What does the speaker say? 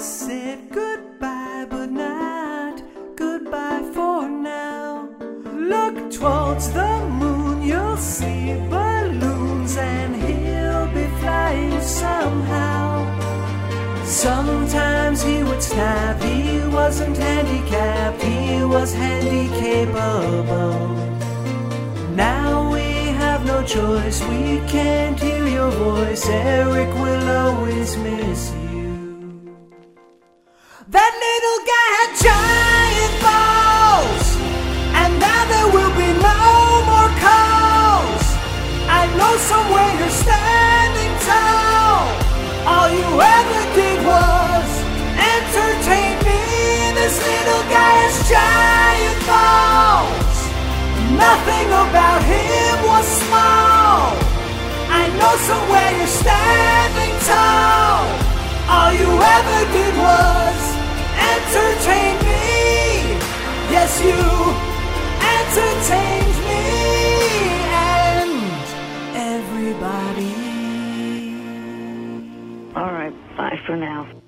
said goodbye, but not goodbye for now. Look towards the moon, you'll see balloons, and he'll be flying somehow. Sometimes he would snap, he wasn't handicapped, he was handicapable. Now we have no choice, we can't hear your voice, Eric will always miss you. That little guy had giant balls, and now there will be no more calls. I know somewhere you're standing tall. All you ever did was entertain me. This little guy has giant balls. Nothing about him was small. Everybody. All right, bye for now.